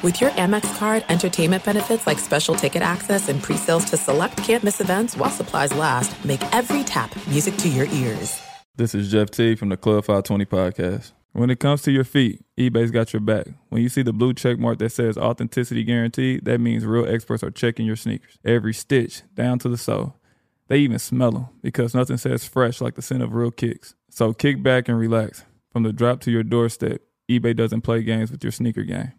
With your Amex card, entertainment benefits like special ticket access and pre-sales to select campus events while supplies last, make every tap music to your ears. This is Jeff Teague from the Club 520 podcast. When it comes to your feet, eBay's got your back. When you see the blue check mark that says authenticity guaranteed, that means real experts are checking your sneakers. Every stitch, down to the sole. They even smell them because nothing says fresh like the scent of real kicks. So kick back and relax. From the drop to your doorstep, eBay doesn't play games with your sneaker game.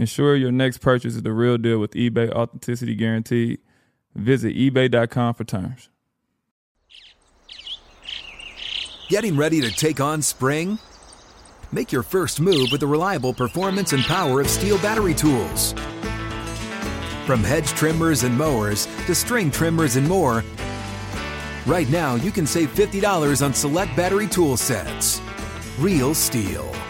Ensure your next purchase is the real deal with eBay Authenticity Guaranteed. Visit eBay.com for terms. Getting ready to take on spring? Make your first move with the reliable performance and power of STIHL battery tools. From hedge trimmers and mowers to string trimmers and more, right now you can save $50 on select battery tool sets. Real STIHL.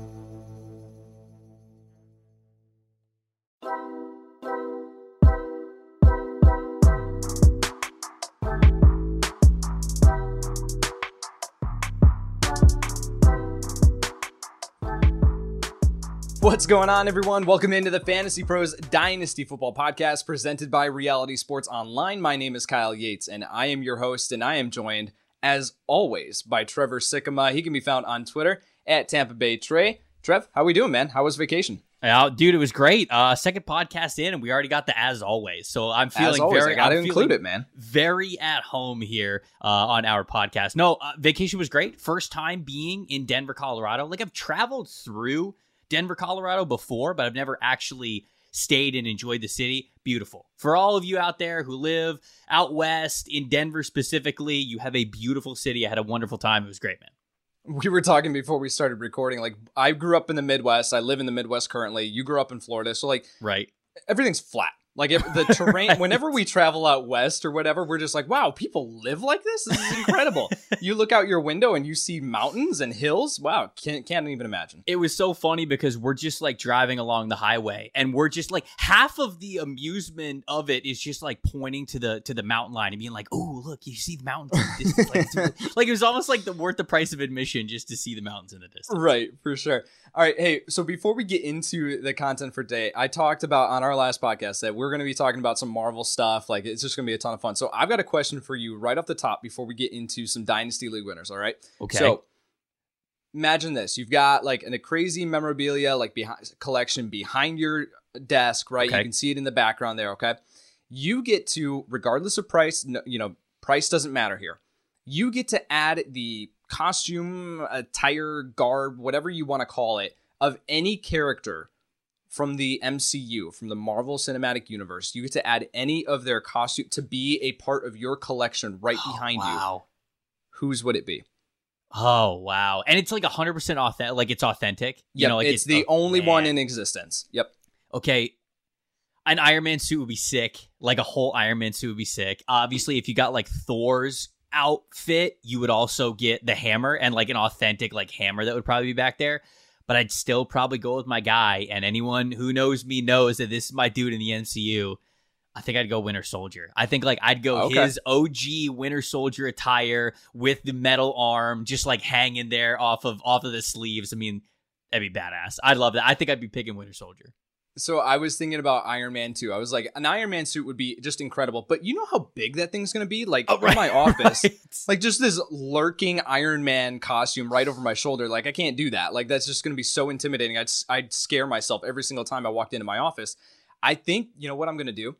What's going on, everyone? Welcome into the Fantasy Pros Dynasty Football Podcast presented by Reality Sports Online. My name is Kyle Yates, and I am your host, and I am joined, as always, by Trevor Sikkema. He can be found on Twitter at Tampa Bay Trey. Trev, how are we doing, man? How was vacation? Yeah, dude, it was great. Uh, second podcast in, and we already got the as always. So I'm feeling always, very. I gotta I'm include it, man. Very at home here uh, on our podcast. No, uh, vacation was great. First time being in Denver, Colorado. Like I've traveled through Denver, Colorado before, but I've never actually stayed and enjoyed the city. Beautiful. For all of you out there who live out west in Denver specifically, you have a beautiful city. I had a wonderful time. It was great, man. We were talking before we started recording. Like, I grew up in the Midwest. I live in the Midwest currently. You grew up in Florida. So, like, Right. everything's flat. Like if the terrain, whenever we travel out west or whatever, we're just like, wow, people live like this. This is incredible. you look out your window and you see mountains and hills. Wow, can't can't even imagine. it was so funny because we're just like driving along the highway and we're just like half of the amusement of it is just like pointing to the to the mountain line and being like oh look you see the mountains in the distance like, really-" like it was almost like the worth the price of admission just to see the mountains in the distance Right, for sure. All right, hey, so before we get into the content for today, I talked about on our last podcast that we're going to be talking about some Marvel stuff. Like it's just going to be a ton of fun. So I've got a question for you right off the top before we get into some Dynasty League winners. All right. Okay. So imagine this: you've got like an, a crazy memorabilia like behind collection behind your desk, right? Okay. You can see it in the background there. Okay. You get to, regardless of price, no, you know, price doesn't matter here. You get to add the costume, attire, garb, whatever you want to call it, of any character from the MCU, from the Marvel Cinematic Universe. You get to add any of their costume to be a part of your collection right oh, behind you. wow Whose would it be? oh wow and it's like 100% authentic like it's authentic you Yep, know like it's, the oh, only one in existence. Yep. okay an Iron Man suit would be sick. Like a whole Iron Man suit would be sick. Obviously, if you got like Thor's outfit, you would also get the hammer and like an authentic like hammer that would probably be back there. But I'd still probably go with my guy. And anyone who knows me knows that this is my dude in the MCU. I think I'd go Winter Soldier. I think like I'd go oh, Okay. his OG Winter Soldier attire with the metal arm just like hanging there off of off of the sleeves. I mean, that'd be badass. I'd love that. I think I'd be picking Winter Soldier. So I was thinking about Iron Man 2. I was like, an Iron Man suit would be just incredible. But you know how big that thing's going to be? Like, right in my office, right. like just this lurking Iron Man costume right over my shoulder. Like, I can't do that. Like, that's just going to be so intimidating. I'd, I'd scare myself every single time I walked into my office. I think, you know what I'm going to do?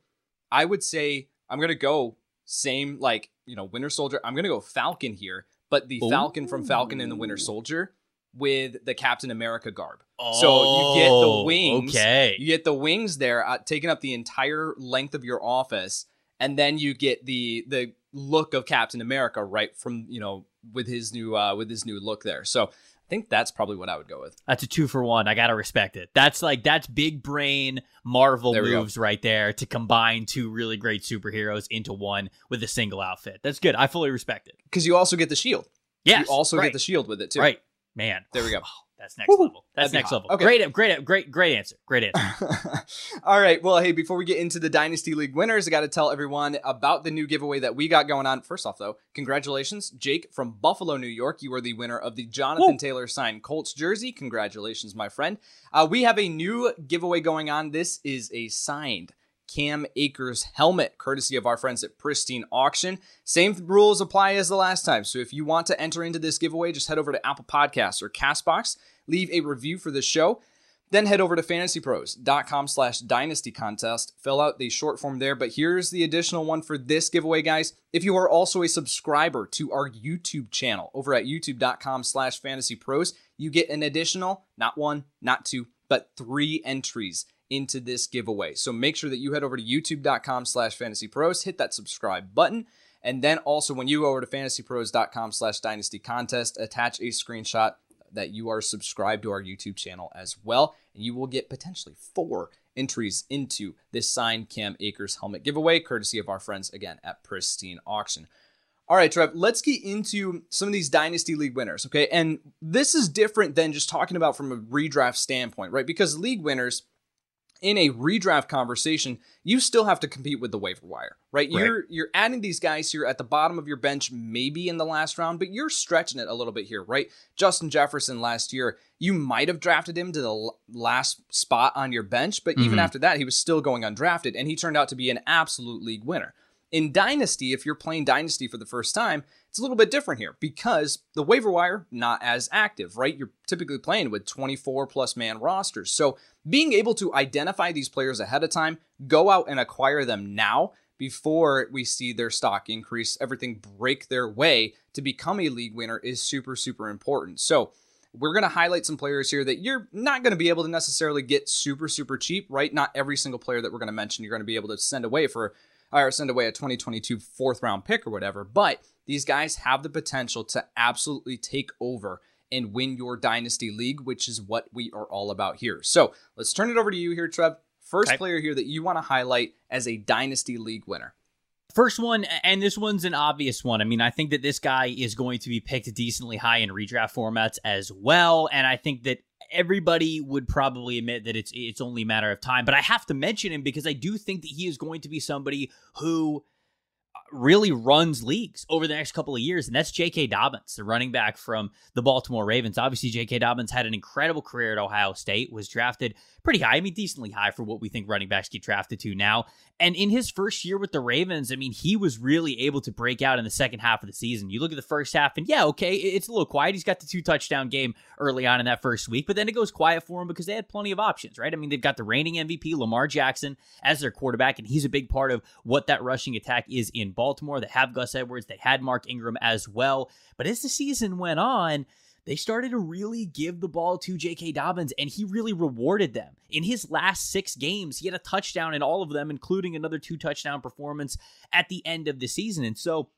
I would say I'm going to go same, like, you know, Winter Soldier. I'm going to go Falcon here, but the Falcon from Falcon and the Winter Soldier with the Captain America garb. So you get the Oh, wings. Okay. You get the wings there, uh, taking up the entire length of your office, and then you get the the look of Captain America right from you know with his new uh, with his new look there. So I think that's probably what I would go with. That's a two for one. I gotta respect it. That's like that's big brain Marvel go. moves right there to combine two really great superheroes into one with a single outfit. That's good. I fully respect it. Because you also get the shield. Yes. you also right. get the shield with it too. right. Man. There we go. That's next Woo-hoo. level. That's next level. Okay. Great, great, great, great answer. Great answer. All right. Well, hey, before we get into the Dynasty League winners, I got to tell everyone about the new giveaway that we got going on. First off, though, congratulations, Jake from Buffalo, New York. You are the winner of the Jonathan Woo. Taylor signed Colts jersey. Congratulations, my friend. Uh, we have a new giveaway going on. This is a signed Cam Akers helmet, courtesy of our friends at Pristine Auction. Same rules apply as the last time. So if you want to enter into this giveaway, just head over to Apple Podcasts or Castbox, leave a review for the show. Then head over to fantasypros.com slash dynasty contest. Fill out the short form there. But here's the additional one for this giveaway, guys. If you are also a subscriber to our YouTube channel over at youtube.com slash fantasypros, you get an additional, not one, not two, but three entries into this giveaway. So make sure that you head over to youtube.com slash fantasypros, hit that subscribe button. And then also when you go over to fantasypros.com slash dynasty contest, attach a screenshot that you are subscribed to our YouTube channel as well. And you will get potentially four entries into this signed Cam Akers helmet giveaway, courtesy of our friends again at Pristine Auction. All right, Trev, let's get into some of these Dynasty League winners, okay? And this is different than just talking about from a redraft standpoint, right? Because league winners, in a redraft conversation, you still have to compete with the waiver wire, right? right? You're you're adding these guys here at the bottom of your bench, maybe in the last round, but you're stretching it a little bit here, right? Justin Jefferson last year, you might have drafted him to the last spot on your bench, but mm-hmm. even after that, he was still going undrafted, and he turned out to be an absolute league winner. In Dynasty, if you're playing Dynasty for the first time, it's a little bit different here because the waiver wire not as active, right? You're typically playing with 24 plus man rosters. So being able to identify these players ahead of time, go out and acquire them now before we see their stock increase, everything break their way to become a league winner is super super important. So, we're going to highlight some players here that you're not going to be able to necessarily get super super cheap, right? Not every single player that we're going to mention you're going to be able to send away for or send away a 2022 fourth round pick or whatever. But these guys have the potential to absolutely take over and win your dynasty league, which is what we are all about here. So let's turn it over to you here, Trev. First okay. player here that you want to highlight as a dynasty league winner. First one, and this one's an obvious one. I mean, I think that this guy is going to be picked decently high in redraft formats as well. And I think that everybody would probably admit that it's it's only a matter of time. But I have to mention him because I do think that he is going to be somebody who really runs leagues over the next couple of years, and that's J.K. Dobbins, the running back from the Baltimore Ravens. Obviously, J.K. Dobbins had an incredible career at Ohio State, was drafted pretty high, I mean, decently high for what we think running backs get drafted to now. And in his first year with the Ravens, I mean, he was really able to break out in the second half of the season. You look at the first half, and yeah, okay, it's a little quiet. He's got the two touchdown game early on in that first week, but then it goes quiet for him because they had plenty of options, right? I mean, they've got the reigning MVP, Lamar Jackson, as their quarterback, and he's a big part of what that rushing attack is in Baltimore. They have Gus Edwards, they had Mark Ingram as well. But as the season went on, they started to really give the ball to J.K. Dobbins, and he really rewarded them. In his last six games, he had a touchdown in all of them, including another two touchdown performance at the end of the season. And so,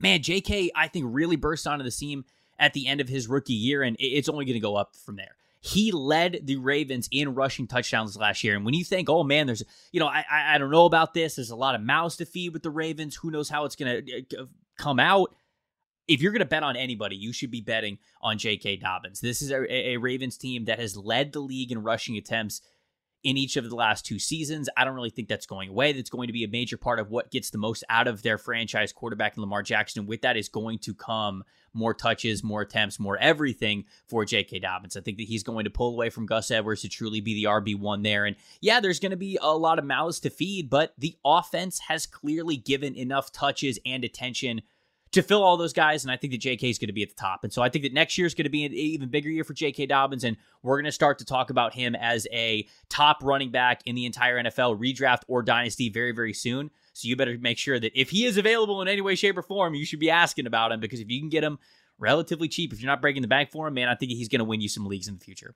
man, J.K., I think, really burst onto the scene at the end of his rookie year, and it's only going to go up from there. He led the Ravens in rushing touchdowns last year. And when you think, oh man, there's, you know, I, I don't know about this. There's a lot of mouths to feed with the Ravens. Who knows how it's going to uh, come out? if you're going to bet on anybody, you should be betting on J.K. Dobbins. This is a, a, Ravens team that has led the league in rushing attempts in each of the last two seasons. I don't really think that's going away. That's going to be a major part of what gets the most out of their franchise quarterback, Lamar Jackson. With that is going to come more touches, more attempts, more everything for J.K. Dobbins. I think that he's going to pull away from Gus Edwards to truly be the RB1 there. And yeah, there's going to be a lot of mouths to feed, but the offense has clearly given enough touches and attention to fill all those guys. And I think that JK is going to be at the top. And so I think that next year is going to be an even bigger year for JK Dobbins. And we're going to start to talk about him as a top running back in the entire NFL, redraft or dynasty very, very soon. So you better make sure that if he is available in any way, shape, or form, you should be asking about him because if you can get him relatively cheap, if you're not breaking the bank for him, man, I think he's going to win you some leagues in the future.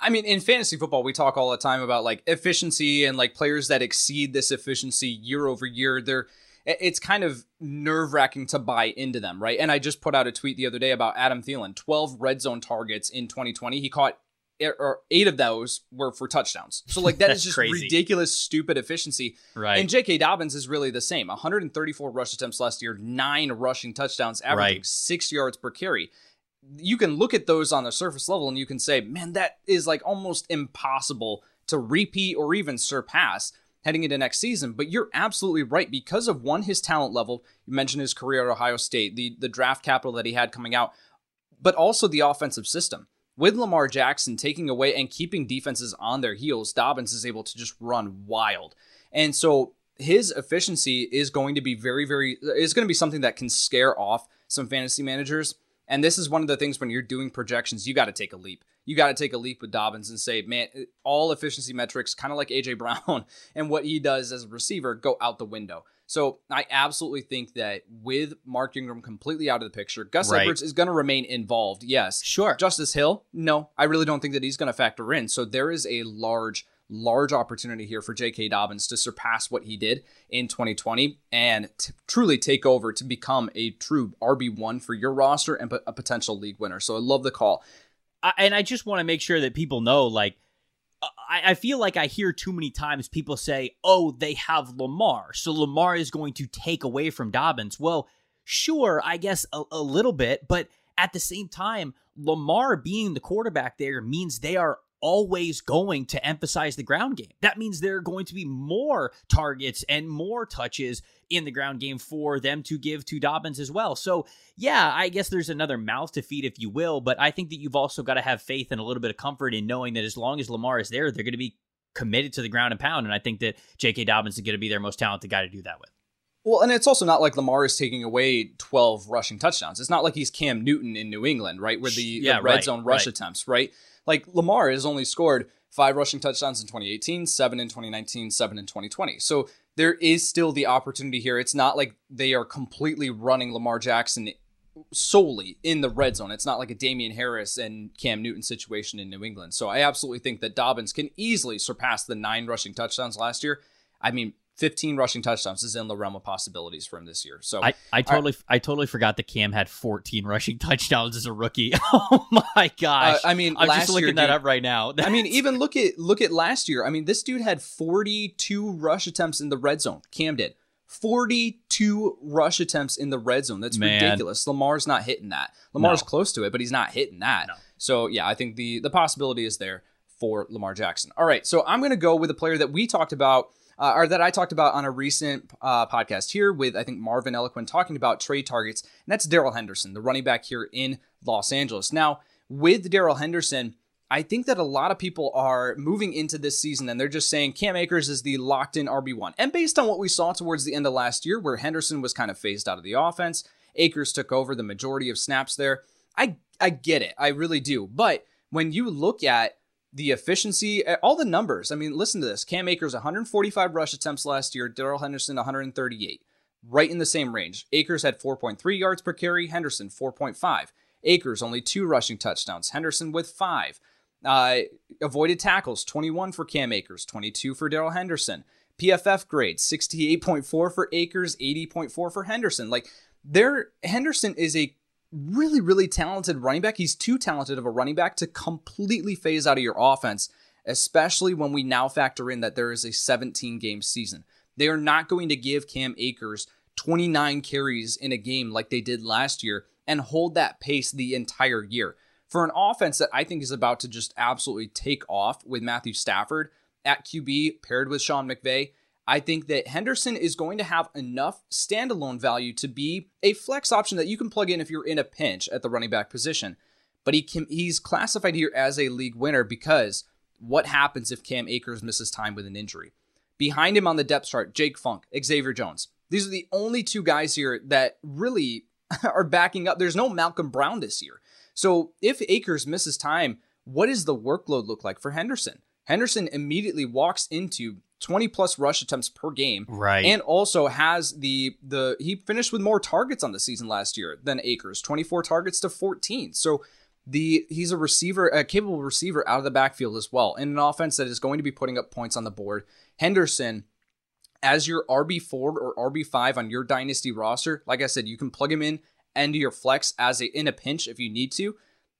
I mean, in fantasy football, we talk all the time about like efficiency and like players that exceed this efficiency year over year. They're it's kind of nerve wracking to buy into them, right? And I just put out a tweet the other day about Adam Thielen 12 red zone targets in 2020. He caught or eight of those were for touchdowns. So like that is just crazy. ridiculous, stupid efficiency. Right. And J.K. Dobbins is really the same. 134 rush attempts last year, nine rushing touchdowns, averaging right. six yards per carry. you can look at those on the surface level and you can say, man, that is like almost impossible to repeat or even surpass heading into next season. But you're absolutely right because of one, his talent level. You mentioned his career at Ohio State, the the draft capital that he had coming out, but also the offensive system. With Lamar Jackson taking away and keeping defenses on their heels, Dobbins is able to just run wild. And so his efficiency is going to be very, very, is going to be something that can scare off some fantasy managers. And this is one of the things when you're doing projections, you got to take a leap. You got to take a leap with Dobbins and say, man, all efficiency metrics, kind of like AJ Brown and what he does as a receiver, go out the window. So I absolutely think that with Mark Ingram completely out of the picture, Gus Right. Edwards is going to remain involved. Yes. Sure. Justice Hill, no, I really don't think that he's going to factor in. So there is a large, large opportunity here for J.K. Dobbins to surpass what he did in 2020 and to truly take over to become a true RB1 for your roster and a potential league winner. So I love the call. I, and I just want to make sure that people know, like, I, feel like I hear too many times people say, "Oh, they have Lamar, so Lamar is going to take away from Dobbins." Well, sure, I guess a, a little bit, but at the same time, Lamar being the quarterback there means they are always going to emphasize the ground game. That means there are going to be more targets and more touches in the ground game for them to give to Dobbins as well. So, yeah, I guess there's another mouth to feed, if you will, but I think that you've also got to have faith and a little bit of comfort in knowing that as long as Lamar is there, they're going to be committed to the ground and pound. And I think that J.K. Dobbins is going to be their most talented guy to do that with. Well, and it's also not like Lamar is taking away 12 rushing touchdowns. It's not like he's Cam Newton in New England, right? Where the, Yeah, the red right, zone rush right. attempts, right? Like Lamar has only scored five rushing touchdowns in 2018, seven in 2019, seven in 2020. So there is still the opportunity here. It's not like they are completely running Lamar Jackson solely in the red zone. It's not like a Damien Harris and Cam Newton situation in New England. So I absolutely think that Dobbins can easily surpass the nine rushing touchdowns last year. I mean, 15 rushing touchdowns is in the realm of possibilities for him this year. So I, I totally I totally forgot that Cam had 14 rushing touchdowns as a rookie. Oh my gosh! Uh, I mean, I'm last just looking year, that dude- up right now. I mean, even look at look at last year. I mean, this dude had 42 rush attempts in the red zone. Cam did 42 rush attempts in the red zone. That's Man. ridiculous. Lamar's not hitting that. Lamar's No. close to it, but he's not hitting that. No. So yeah, I think the the possibility is there for Lamar Jackson. All right, so I'm going to go with a player that we talked about. Uh, or that I talked about on a recent uh, podcast here with I think Marvin Elequin talking about trade targets, and that's Darrell Henderson, the running back here in Los Angeles. Now, with Darrell Henderson, I think that a lot of people are moving into this season and they're just saying Cam Akers is the locked in RB1. And based on what we saw towards the end of last year, where Henderson was kind of phased out of the offense, Akers took over the majority of snaps there. I, I get it. I really do. But when you look at the efficiency, uh, all the numbers, I mean, listen to this Cam Akers, 145 rush attempts last year, Darrell Henderson, 138. Right in the same range. Akers had 4.3 yards per carry, Henderson, 4.5. Akers, only two rushing touchdowns, Henderson with five. Uh, avoided tackles, 21 for Cam Akers, 22 for Darrell Henderson. PFF grade, 68.4 for Akers, 80.4 for Henderson. Like, there, Henderson is a really, really talented running back. He's too talented of a running back to completely phase out of your offense, especially when we now factor in that there is a 17 game season. They are not going to give Cam Akers 29 carries in a game like they did last year and hold that pace the entire year. For an offense that I think is about to just absolutely take off with Matthew Stafford at QB paired with Sean McVay, I think that Henderson is going to have enough standalone value to be a flex option that you can plug in if you're in a pinch at the running back position. But he can he's classified here as a league winner because what happens if Cam Akers misses time with an injury? Behind him on the depth chart, Jake Funk, Xavier Jones. These are the only two guys here that really are backing up. There's no Malcolm Brown this year. So if Akers misses time, what does the workload look like for Henderson? Henderson immediately walks into 20 plus rush attempts per game. Right. And also has the the he finished with more targets on the season last year than Akers, 24 targets to 14. So the he's a receiver, a capable receiver out of the backfield as well, in an offense that is going to be putting up points on the board. Henderson, as your RB4 or RB5 on your dynasty roster, like I said, you can plug him in and your flex as a in a pinch if you need to.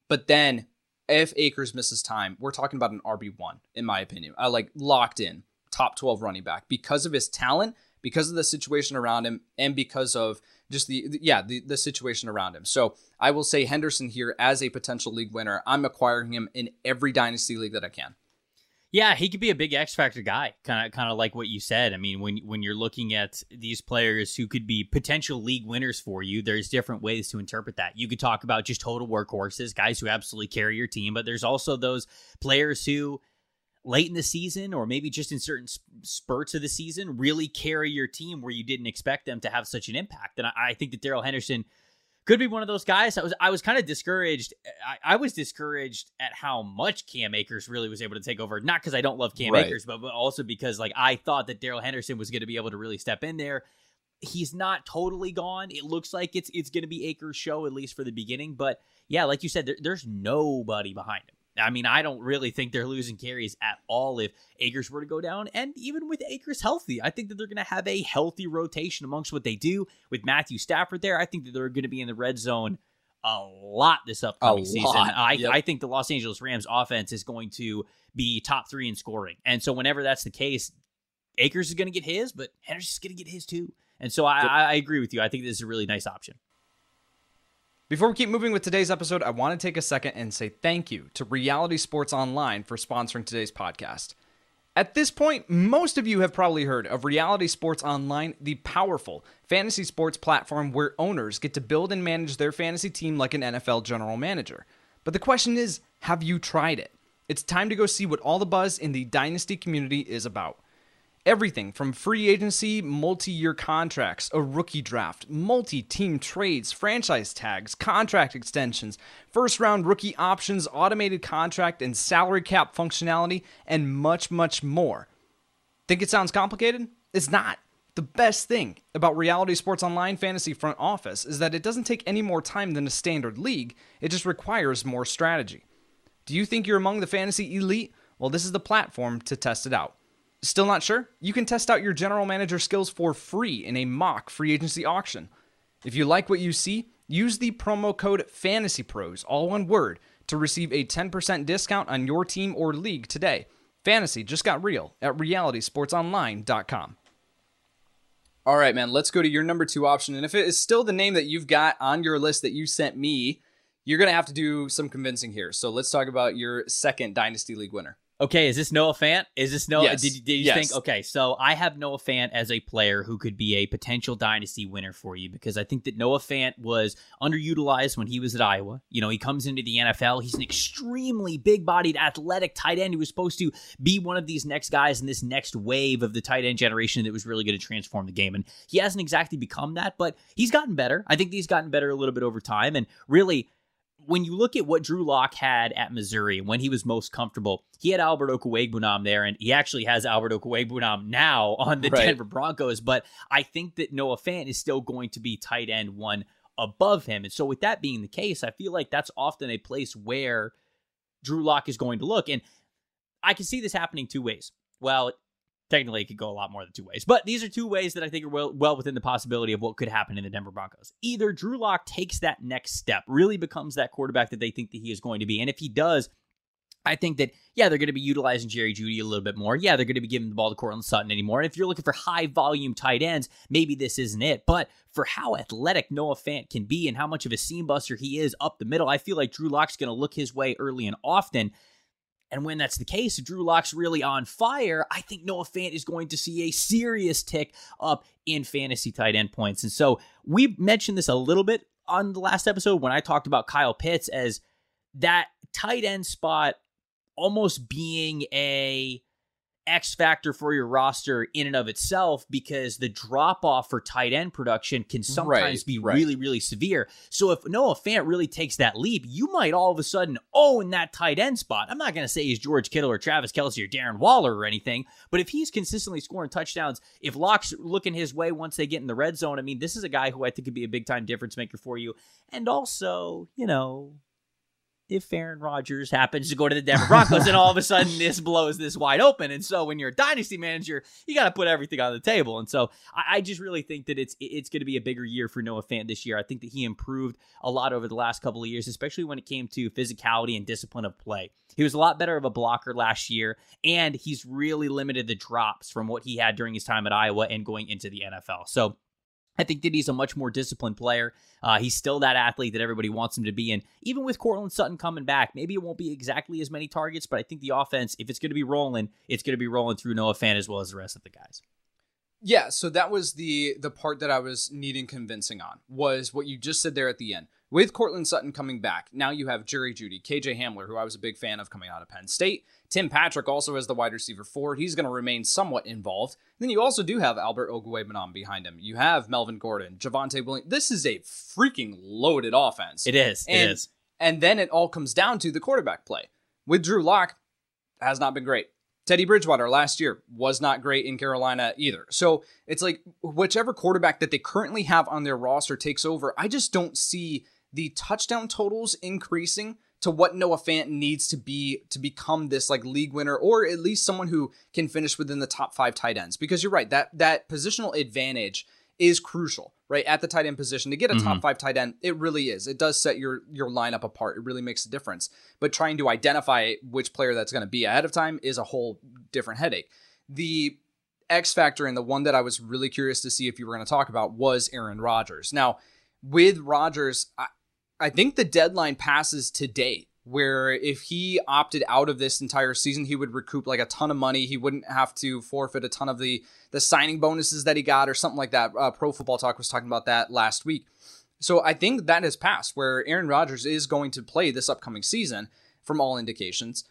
But then if Akers misses time, we're talking about an RB1, in my opinion. I like locked in, top 12 running back because of his talent, because of the situation around him and because of just the yeah the, the situation around him. So I will say Henderson here as a potential league winner. I'm acquiring him in every dynasty league that I can. Yeah, he could be a big X factor guy, kind of kind of like what you said. I mean, when when you're looking at these players who could be potential league winners for you, there's different ways to interpret that. You could talk about just total workhorses, guys who absolutely carry your team, but there's also those players who late in the season or maybe just in certain spurts of the season really carry your team where you didn't expect them to have such an impact. And I, I think that Darrell Henderson could be one of those guys. I was I was kind of discouraged. I, I, was discouraged at how much Cam Akers really was able to take over. Not because I don't love Cam right. Akers, but, but also because like I thought that Darrell Henderson was going to be able to really step in there. He's not totally gone. It looks like it's it's going to be Akers' show at least for the beginning. But yeah, like you said, there, there's nobody behind him. I mean, I don't really think they're losing carries at all if Akers were to go down. And even with Akers healthy, I think that they're going to have a healthy rotation amongst what they do. With Matthew Stafford there, I think that they're going to be in the red zone a lot this upcoming season. I, yep. I think the Los Angeles Rams offense is going to be top three in scoring. And so whenever that's the case, Akers is going to get his, but Henderson's going to get his too. And so I, I agree with you. I think this is a really nice option. Before we keep moving with today's episode, I want to take a second and say thank you to Reality Sports Online for sponsoring today's podcast. At this point, most of you have probably heard of Reality Sports Online, the powerful fantasy sports platform where owners get to build and manage their fantasy team like an NFL general manager. But the question is have you tried it? It's time to go see what all the buzz in the Dynasty community is about. Everything from free agency, multi year contracts, a rookie draft, multi team trades, franchise tags, contract extensions, first round rookie options, automated contract and salary cap functionality, and much, much more. Think it sounds complicated? It's not. The best thing about Reality Sports Online Fantasy Front Office is that it doesn't take any more time than a standard league, it just requires more strategy. Do you think you're among the fantasy elite? Well, this is the platform to test it out. Still not sure? You can test out your general manager skills for free in a mock free agency auction. If you like what you see, use the promo code FANTASYPROS, all one word, to receive a 10% discount on your team or league today. Fantasy just got real at realitysportsonline.com. All right, man, let's go to your number two option. And if it is still the name that you've got on your list that you sent me, you're going to have to do some convincing here. So let's talk about your second Dynasty League winner. Okay, is this Noah Fant? Is this Noah? Yes. Did, did you yes. think? Okay, so I have Noah Fant as a player who could be a potential dynasty winner for you because I think that Noah Fant was underutilized when he was at Iowa. You know, he comes into the NFL. He's an extremely big-bodied, athletic tight end who was supposed to be one of these next guys in this next wave of the tight end generation that was really going to transform the game. And he hasn't exactly become that, but he's gotten better. I think he's gotten better a little bit over time. And really, when you look at what Drew Lock had at Missouri when he was most comfortable, he had Albert Okwuegbunam there, and he actually has Albert Okwuegbunam now on the right. Denver Broncos. But I think that Noah Fant is still going to be tight end one above him. And so, with that being the case, I feel like that's often a place where Drew Lock is going to look. And I can see this happening two ways. Well, technically it could go a lot more than two ways. But these are two ways that I think are well, well within the possibility of what could happen in the Denver Broncos. Either Drew Lock takes that next step, really becomes that quarterback that they think that he is going to be. And if he does, I think that, yeah, they're going to be utilizing Jerry Jeudy a little bit more. Yeah, they're going to be giving the ball to Courtland Sutton anymore. And if you're looking for high volume tight ends, maybe this isn't it. But for how athletic Noah Fant can be and how much of a seam buster he is up the middle, I feel like Drew Lock's going to look his way early and often. And when that's the case, Drew Lock's really on fire, I think Noah Fant is going to see a serious tick up in fantasy tight end points. And so we mentioned this a little bit on the last episode when I talked about Kyle Pitts as that tight end spot almost being a X factor for your roster in and of itself because the drop off for tight end production can sometimes right, be right. really, really severe. So if Noah Fant really takes that leap, you might all of a sudden own that tight end spot. I'm not going to say he's George Kittle or Travis Kelce or Darren Waller or anything, but if he's consistently scoring touchdowns, if Lock's looking his way once they get in the red zone, I mean, this is a guy who I think could be a big time difference maker for you. And also, you know, if Aaron Rodgers happens to go to the Denver Broncos and all of a sudden this blows this wide open. And so when you're a dynasty manager, you got to put everything on the table. And so I, I just really think that it's it's going to be a bigger year for Noah Fant this year. I think that he improved a lot over the last couple of years, especially when it came to physicality and discipline of play. He was a lot better of a blocker last year, and he's really limited the drops from what he had during his time at Iowa and going into the NFL. So I think that he's a much more disciplined player. Uh, he's still that athlete that everybody wants him to be. And even with Courtland Sutton coming back, maybe it won't be exactly as many targets, but I think the offense, if it's going to be rolling, it's going to be rolling through Noah Fant as well as the rest of the guys. Yeah, so that was the the part that I was needing convincing on was what you just said there at the end. With Courtland Sutton coming back, now you have Jerry Jeudy, KJ Hamler, who I was a big fan of coming out of Penn State. Tim Patrick also as the wide receiver forward. He's going to remain somewhat involved. And then you also do have Albert Okwuegbunam behind him. You have Melvin Gordon, Javonte Williams. This is a freaking loaded offense. It is. And, it is. And then it all comes down to the quarterback play. With Drew Lock, has not been great. Teddy Bridgewater last year was not great in Carolina either. So it's like whichever quarterback that they currently have on their roster takes over, I just don't see the touchdown totals increasing to what Noah Fant needs to be to become this like league winner or at least someone who can finish within the top 5 tight ends. Because you're right that that positional advantage is crucial right at the tight end position. To get a mm-hmm. top 5 tight end it really is. It does set your your lineup apart. It really makes a difference. But trying to identify which player that's going to be ahead of time is a whole different headache. The X factor and the one that I was really curious to see if you were going to talk about was Aaron Rodgers. Now with Rodgers I, I think the deadline passes today where if he opted out of this entire season, he would recoup like a ton of money. He wouldn't have to forfeit a ton of the the signing bonuses that he got or something like that. Uh, Pro Football Talk was talking about that last week. So I think that has passed where Aaron Rodgers is going to play this upcoming season from all indications.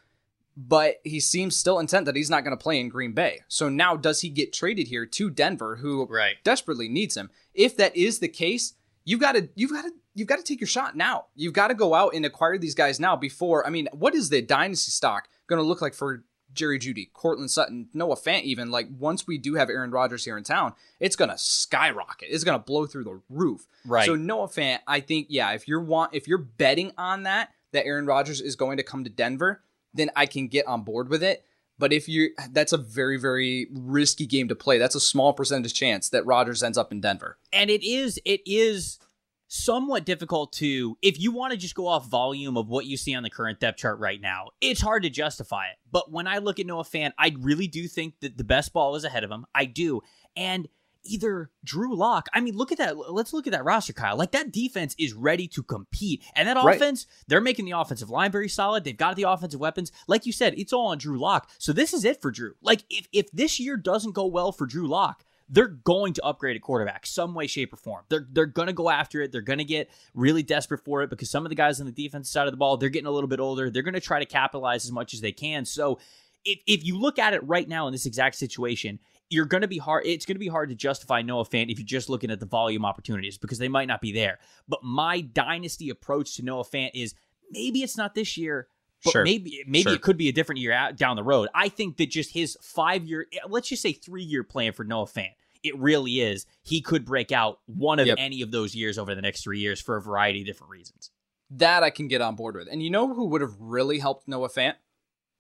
But he seems still intent that he's not going to play in Green Bay. So now does he get traded here to Denver, who right. desperately needs him? If that is the case, you've got to you've got to you've got to take your shot now. You've got to go out and acquire these guys now before. I mean, what is the dynasty stock going to look like for Jerry Jeudy, Courtland Sutton, Noah Fant? Even like once we do have Aaron Rodgers here in town, it's going to skyrocket. It's going to blow through the roof. Right. So Noah Fant, I think, yeah, if you're want if you're betting on that that Aaron Rodgers is going to come to Denver, then I can get on board with it. But if you that's a very, very risky game to play. That's a small percentage chance that Rodgers ends up in Denver. And it is, it is somewhat difficult to if you want to just go off volume of what you see on the current depth chart right now it's hard to justify it but when i look at noah fant i really do think that the best ball is ahead of him i do and either drew lock i mean look at that let's look at that roster kyle like that defense is ready to compete and that right. offense they're making the offensive line very solid they've got the offensive weapons like you said it's all on drew lock so this is it for drew like if, if this year doesn't go well for drew lock they're going to upgrade a quarterback some way, shape, or form. They're they're going to go after it. They're going to get really desperate for it because some of the guys on the defensive side of the ball they're getting a little bit older. They're going to try to capitalize as much as they can. So if if you look at it right now in this exact situation, you're going to be hard. It's going to be hard to justify Noah Fant if you're just looking at the volume opportunities because they might not be there. But my dynasty approach to Noah Fant is maybe it's not this year, but sure. maybe maybe sure. it could be a different year out, down the road. I think that just his five year, let's just say three year plan for Noah Fant, it really is. He could break out one of yep. any of those years over the next three years for a variety of different reasons. That I can get on board with. And you know who would have really helped Noah Fant?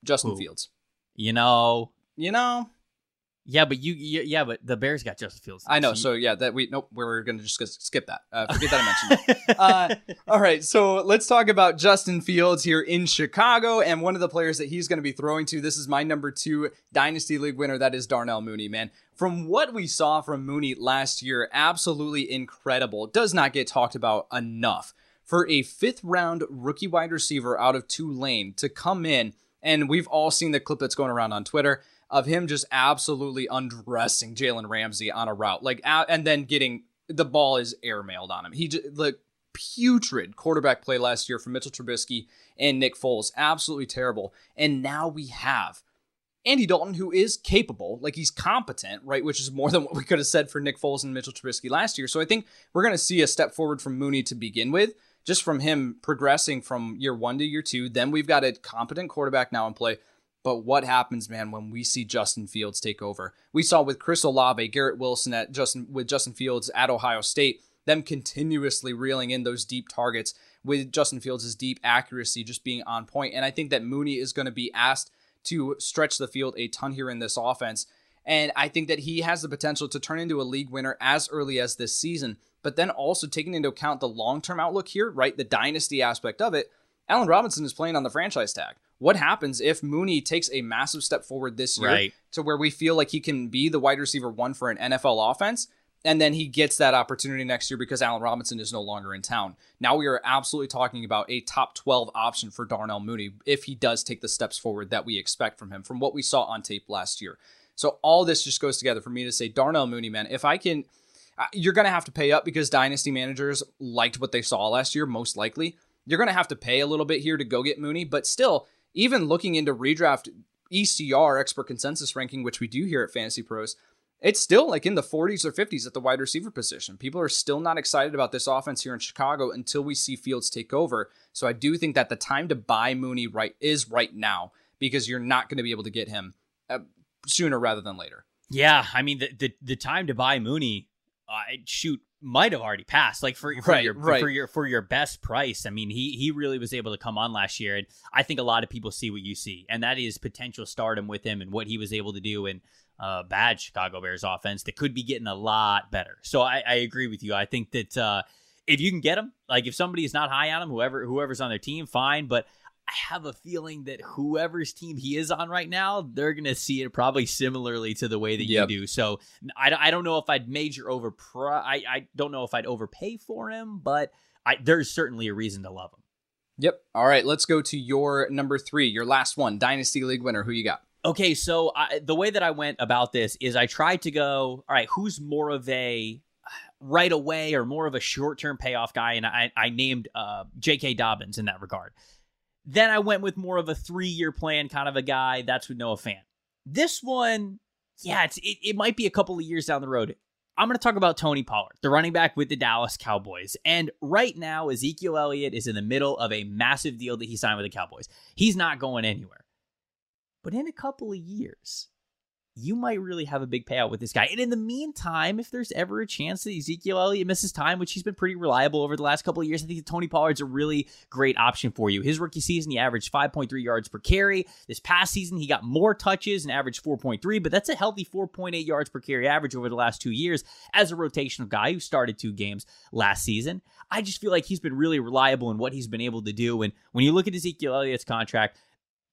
Justin who? Fields. You know, you know, yeah, but you, you, yeah, but the Bears got Justin Fields. I know. So yeah, that we nope, we're gonna just skip that. Uh, forget that I mentioned. That. uh, all right, so let's talk about Justin Fields here in Chicago, and one of the players that he's going to be throwing to. This is my number two dynasty league winner. That is Darnell Mooney. Man, from what we saw from Mooney last year, absolutely incredible. Does not get talked about enough for a fifth round rookie wide receiver out of Tulane to come in, and we've all seen the clip that's going around on Twitter of him just absolutely undressing Jalen Ramsey on a route, like, and then getting the ball is airmailed on him. He just, like putrid quarterback play last year from Mitchell Trubisky and Nick Foles, absolutely terrible. And now we have Andy Dalton, who is capable, like he's competent, right? Which is more than what we could have said for Nick Foles and Mitchell Trubisky last year. So I think we're going to see a step forward from Mooney to begin with, just from him progressing from year one to year two. Then we've got a competent quarterback now in play. But what happens, man, when we see Justin Fields take over? We saw with Chris Olave, Garrett Wilson at Justin with Justin Fields at Ohio State. them continuously reeling in those deep targets with Justin Fields' deep accuracy just being on point. And I think that Mooney is going to be asked to stretch the field a ton here in this offense. And I think that he has the potential to turn into a league winner as early as this season. But then also taking into account the long term outlook here, right? The dynasty aspect of it, Allen Robinson is playing on the franchise tag. What happens if Mooney takes a massive step forward this year Right. to where we feel like he can be the wide receiver one for an NFL offense? And then he gets that opportunity next year because Allen Robinson is no longer in town. Now we are absolutely talking about a top 12 option for Darnell Mooney if he does take the steps forward that we expect from him, from what we saw on tape last year. So all this just goes together for me to say Darnell Mooney, man. If I can, uh, you're going to have to pay up because dynasty managers liked what they saw last year, most likely. You're going to have to pay a little bit here to go get Mooney, but still, even looking into redraft ECR expert consensus ranking, which we do here at Fantasy Pros, it's still like in the 40s or 50s at the wide receiver position. People are still not excited about this offense here in Chicago until we see Fields take over. So I do think that the time to buy Mooney right is right now because you're not going to be able to get him uh, sooner rather than later. Yeah, I mean the the, the time to buy Mooney, uh, shoot, might have already passed. Like for, for Right, your right. for your for your best price. I mean, he he really was able to come on last year, and I think a lot of people see what you see, and that is potential stardom with him and what he was able to do in uh, bad Chicago Bears offense that could be getting a lot better. So I, I agree with you. I think that uh, if you can get him, like if somebody is not high on him, whoever whoever's on their team, fine, but. I have a feeling that whoever's team he is on right now, they're going to see it probably similarly to the way that Yep. you do. So I, I don't know if I'd major over. I, I don't know if I'd overpay for him, but I, there's certainly a reason to love him. Yep. All right, let's go to your number three, your last one, Dynasty League winner. Who you got? Okay, so I, the way that I went about this is I tried to go, all right, who's more of a right away or more of a short term payoff guy, and I, I named uh, J.K. Dobbins in that regard. Then I went with more of a three year plan kind of a guy. That's with Noah Fant. This one, yeah, it's, it, it might be a couple of years down the road. I'm going to talk about Tony Pollard, the running back with the Dallas Cowboys. And right now, Ezekiel Elliott is in the middle of a massive deal that he signed with the Cowboys. He's not going anywhere. But in a couple of years, you might really have a big payout with this guy. And in the meantime, if there's ever a chance that Ezekiel Elliott misses time, which he's been pretty reliable over the last couple of years, I think Tony Pollard's a really great option for you. His rookie season, he averaged 5.3 yards per carry. This past season, he got more touches and averaged 4.3, but that's a healthy 4.8 yards per carry average over the last two years as a rotational guy who started two games last season. I just feel like he's been really reliable in what he's been able to do. And when you look at Ezekiel Elliott's contract,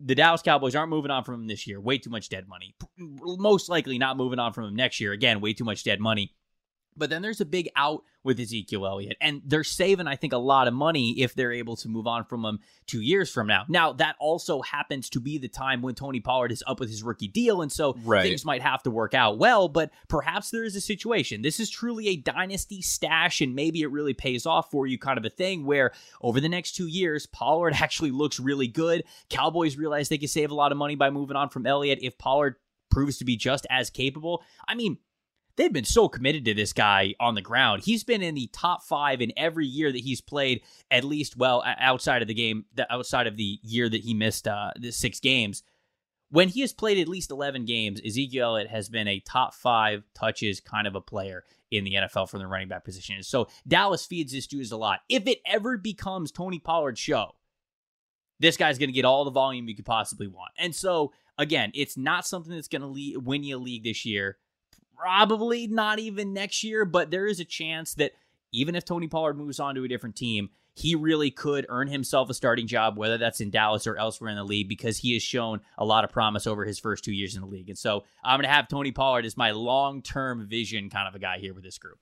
the Dallas Cowboys aren't moving on from him this year. Way too much dead money. Most likely not moving on from him next year. Again, way too much dead money. But then there's a big out with Ezekiel Elliott, and they're saving, I think, a lot of money if they're able to move on from him two years from now. Now, that also happens to be the time when Tony Pollard is up with his rookie deal, and so Right. things might have to work out well, but perhaps there is a situation. This is truly a dynasty stash, and maybe it really pays off for you, kind of a thing where over the next two years, Pollard actually looks really good. Cowboys realize they can save a lot of money by moving on from Elliott if Pollard proves to be just as capable. I mean, they've been so committed to this guy on the ground. He's been in the top five in every year that he's played, at least well outside of the game, outside of the year that he missed uh, the six games. When he has played at least eleven games, Ezekiel Elliott has been a top five touches kind of a player in the NFL from the running back position. So Dallas feeds this dude a lot. If it ever becomes Tony Pollard's show, this guy's going to get all the volume you could possibly want. And so again, it's not something that's going to win you a league this year probably not even next year, but there is a chance that even if Tony Pollard moves on to a different team, he really could earn himself a starting job, whether that's in Dallas or elsewhere in the league, because he has shown a lot of promise over his first two years in the league. And so I'm going to have Tony Pollard as my long term vision kind of a guy here with this group.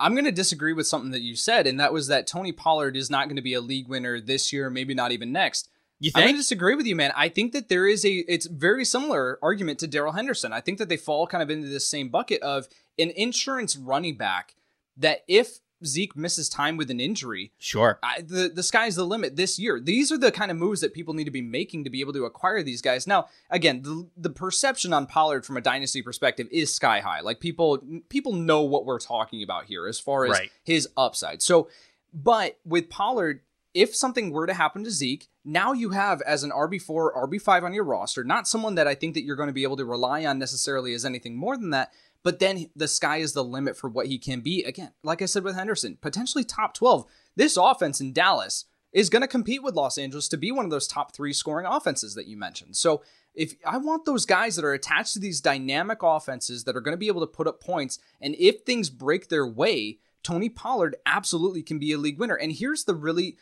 I'm going to disagree with something that you said, and that was that Tony Pollard is not going to be a league winner this year, maybe not even next. You I'm going to disagree with you, man. I think that there is a it's very similar argument to Darrell Henderson. I think that they fall kind of into this same bucket of an insurance running back that if Zeke misses time with an injury, Sure. I, the the sky's the limit this year. These are the kind of moves that people need to be making to be able to acquire these guys. Now, again, the the perception on Pollard from a dynasty perspective is sky high. Like people people know what we're talking about here as far as Right. his upside. So, but with Pollard, if something were to happen to Zeke, now you have as an RB4, RB5 on your roster, not someone that I think that you're going to be able to rely on necessarily as anything more than that, But then the sky is the limit for what he can be. Again, like I said with Henderson, potentially top 12. This offense in Dallas is going to compete with Los Angeles to be one of those top three scoring offenses that you mentioned. So if I want those guys that are attached to these dynamic offenses that are going to be able to put up points, and if things break their way, Tony Pollard absolutely can be a league winner. And here's the really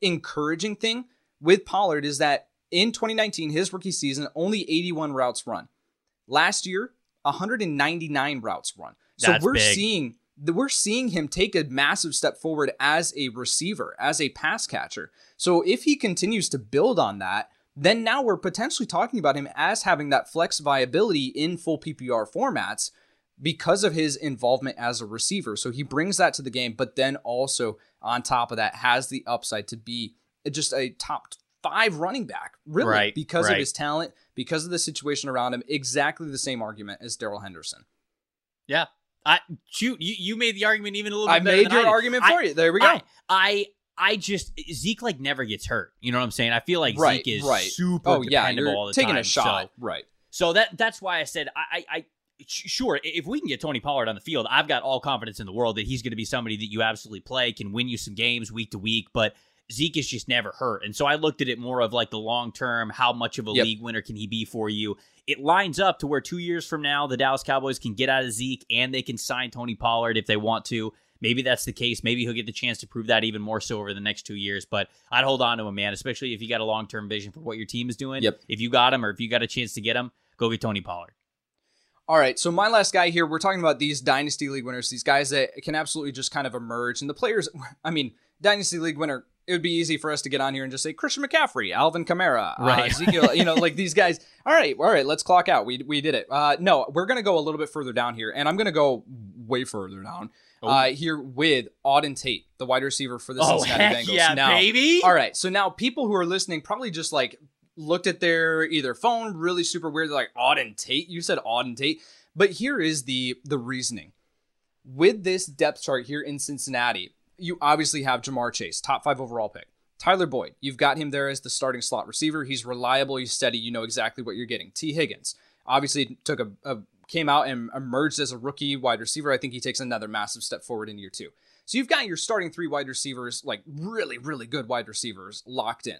encouraging thing with Pollard is that in 2019, his rookie season, only 81 routes run. Last year, 199 routes run. So That's we're big. seeing we're seeing him take a massive step forward as a receiver, as a pass catcher. So if he continues to build on that, then now we're potentially talking about him as having that flex viability in full PPR formats because of his involvement as a receiver. So he brings that to the game, but then also on top of that has the upside to be just a top five running back, really, Right, because of his talent, because of the situation around him. Exactly the same argument as Darrell Henderson. Yeah. I shoot, you, you made the argument even a little bit I made your I argument I- for you. There we go. I, I I just Zeke like never gets hurt. You know what I'm saying? I feel like right, Zeke is right. super oh yeah, dependable you're all the taking time. a shot. So, right. so that that's why I said I, I, I sure if we can get Tony Pollard on the field, I've got all confidence in the world that he's going to be somebody that you absolutely play, can win you some games week to week, but. Zeke is just never hurt. And so I looked at it more of like the long term, how much of a Yep. league winner can he be for you? It lines up to where two years from now, the Dallas Cowboys can get out of Zeke and they can sign Tony Pollard if they want to. Maybe that's the case. Maybe he'll get the chance to prove that even more so over the next two years. But I'd hold on to him, man, especially if you got a long term vision for what your team is doing. Yep. If you got him or if you got a chance to get him, go get Tony Pollard. All right, so my last guy here, we're talking about these Dynasty League winners, these guys that can absolutely just kind of emerge. And the players, I mean, Dynasty League winner, it would be easy for us to get on here and just say Christian McCaffrey, Alvin Kamara, Right. uh, Ezekiel, you know, like these guys. All right, all right, let's clock out. We, we did it. Uh, no, we're going to go a little bit further down here, and I'm going to go way further down Oh. uh, here with Auden Tate, the wide receiver for the Oh, Cincinnati heck Bengals. yeah, now, baby. all right, so now people who are listening probably just like looked at their either phone really super weird, like Auden Tate. You said Auden Tate, but here is the the reasoning with this depth chart here in Cincinnati. You obviously have Ja'Marr Chase, top five overall pick. Tyler Boyd, you've got him there as the starting slot receiver. He's reliable, he's steady. You know exactly what you're getting. Tee Higgins, obviously took a, a came out and emerged as a rookie wide receiver. I think he takes another massive step forward in year two. So you've got your starting three wide receivers, like really, really good wide receivers, locked in.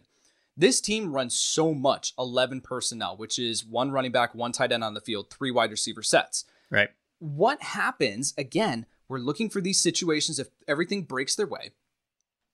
This team runs so much 11 personnel, which is one running back, one tight end on the field, three wide receiver sets. Right. What happens, again, we're looking for these situations if everything breaks their way.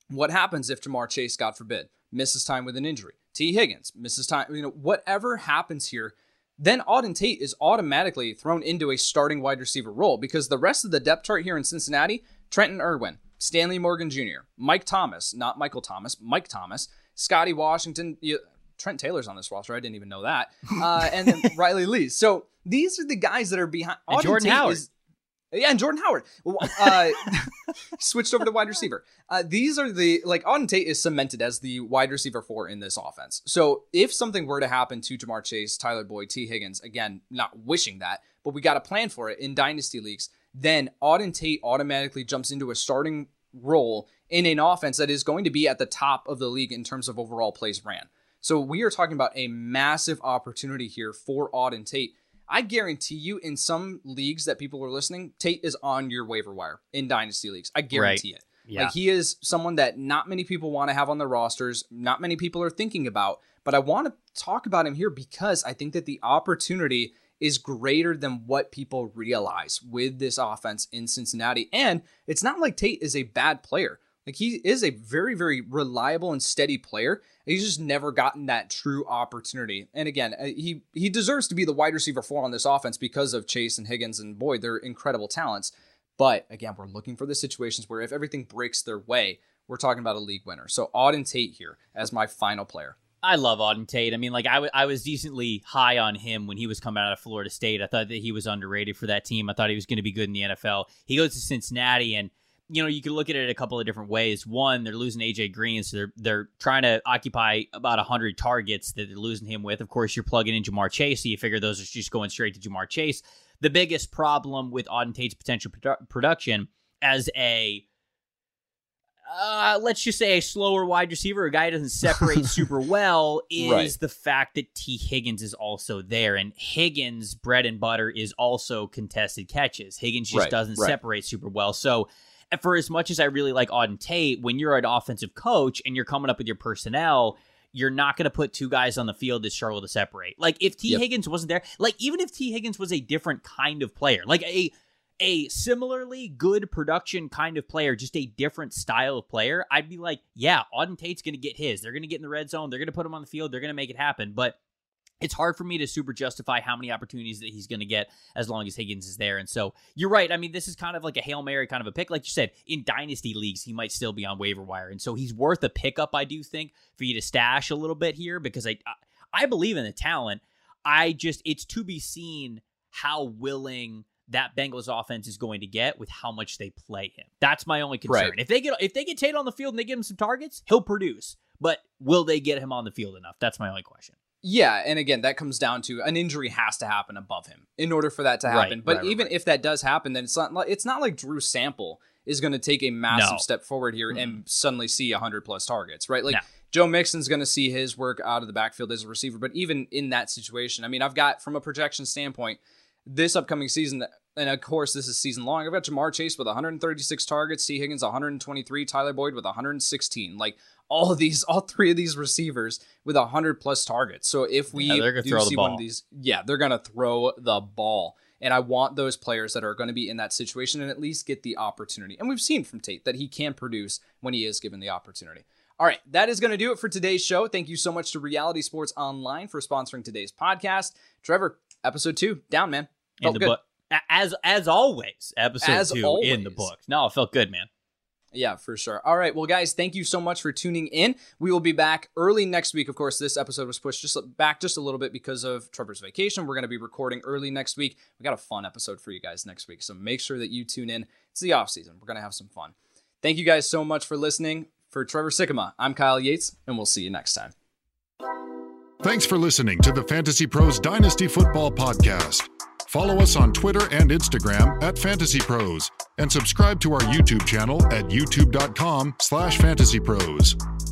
What happens if Ja'Marr Chase, God forbid, misses time with an injury? Tee Higgins misses time, you know, whatever happens here, then Auden Tate is automatically thrown into a starting wide receiver role because the rest of the depth chart here in Cincinnati, Trenton Irwin, Stanley Morgan Jr., Mike Thomas, not Michael Thomas, Mike Thomas, Scotty Washington, you, Trent Taylor's on this roster. I didn't even know that. Uh, and then Riley Lee. So these are the guys that are behind. And Auden Jordan Tate Howard. is- yeah, and Jordan Howard uh, switched over to wide receiver. Uh, these are the like Auden Tate is cemented as the wide receiver four in this offense. So if something were to happen to Ja'Marr Chase, Tyler Boyd, Tee Higgins, again, not wishing that, but we got a plan for it in dynasty leagues. Then Auden Tate automatically jumps into a starting role in an offense that is going to be at the top of the league in terms of overall plays ran. So we are talking about a massive opportunity here for Auden Tate. I guarantee you, in some leagues that people are listening, Tate is on your waiver wire in dynasty leagues. I guarantee it. Yeah. Like he is someone that not many people want to have on their rosters, not many people are thinking about. But I want to talk about him here because I think that the opportunity is greater than what people realize with this offense in Cincinnati. And it's not like Tate is a bad player. Like he is a very, very reliable and steady player. He's just never gotten that true opportunity. And again, uh, he he deserves to be the wide receiver four on this offense because of Chase and Higgins and Boyd. They're incredible talents. But again, we're looking for the situations where if everything breaks their way, we're talking about a league winner. So Auden Tate here as my final player. I love Auden Tate. I mean, like I, w- I was decently high on him when he was coming out of Florida State. I thought that he was underrated for that team. I thought he was going to be good in the NFL. He goes to Cincinnati, and you know you can look at it a couple of different ways. One, they're losing AJ Green, so they're they're trying to occupy about hundred targets that they're losing him with. Of course, you're plugging in Ja'Marr Chase, so you figure those are just going straight to Ja'Marr Chase. The biggest problem with Auden Tate's potential produ- production as a uh, let's just say a slower wide receiver, a guy who doesn't separate super well, is Right. the fact that Tee Higgins is also there. And Higgins' bread and butter is also contested catches. Higgins just Right, doesn't right. separate super well. So, for as much as I really like Auden Tate, when you're an offensive coach and you're coming up with your personnel, you're not going to put two guys on the field that struggle to separate. Like if T. Yep. Higgins wasn't there, like even if Tee Higgins was a different kind of player, like a a similarly good production kind of player, just a different style of player, I'd be like, yeah, Auden Tate's going to get his. They're going to get in the red zone. They're going to put him on the field. They're going to make it happen. But it's hard for me to super justify how many opportunities that he's going to get as long as Higgins is there. And so you're right. I mean, this is kind of like a Hail Mary kind of a pick. Like you said, in dynasty leagues, he might still be on waiver wire. And so he's worth a pickup, I do think, for you to stash a little bit here because I, I believe in the talent. I just, it's to be seen how willing that Bengals offense is going to get with how much they play him. That's my only concern. Right. If they get if they get Tate on the field and they give him some targets, he'll produce. But will they get him on the field enough? That's my only question. Yeah, and again, that comes down to an injury has to happen above him in order for that to Right, happen. but right, right, even right. if that does happen, then it's not like it's not like Drew Sample is going to take a massive No. step forward here and suddenly see 100 plus targets, right? Like No. Joe Mixon's going to see his work out of the backfield as a receiver, but even in that situation, I mean, I've got from a projection standpoint, this upcoming season, and of course this is season long. I've got Ja'Marr Chase with 136 targets, Tee Higgins 123, Tyler Boyd with 116. Like all of these, all three of these receivers with a 100 plus targets. So if we Yeah, do throw the see one ball. of these, yeah, they're gonna throw the ball. And I want those players that are going to be in that situation and at least get the opportunity. And we've seen from Tate that he can produce when he is given the opportunity. All right, that is going to do it for today's show. Thank you so much to Reality Sports Online for sponsoring today's podcast. Trevor, episode two, down, man. In Felt the good. book. As as always, episode As two in the always. book. No, it felt good, man. Yeah, for sure. All right. Well, guys, thank you so much for tuning in. We will be back early next week. Of course, this episode was pushed just back just a little bit because of Trevor's vacation. We're going to be recording early next week. We got a fun episode for you guys next week. So make sure that you tune in. It's the off season. We're going to have some fun. Thank you guys so much for listening. For Trevor Sikkema, I'm Kyle Yates, and we'll see you next time. Thanks for listening to the Fantasy Pros Dynasty Football Podcast. Follow us on Twitter and Instagram at Fantasy Pros and subscribe to our YouTube channel at youtube.com slash fantasypros.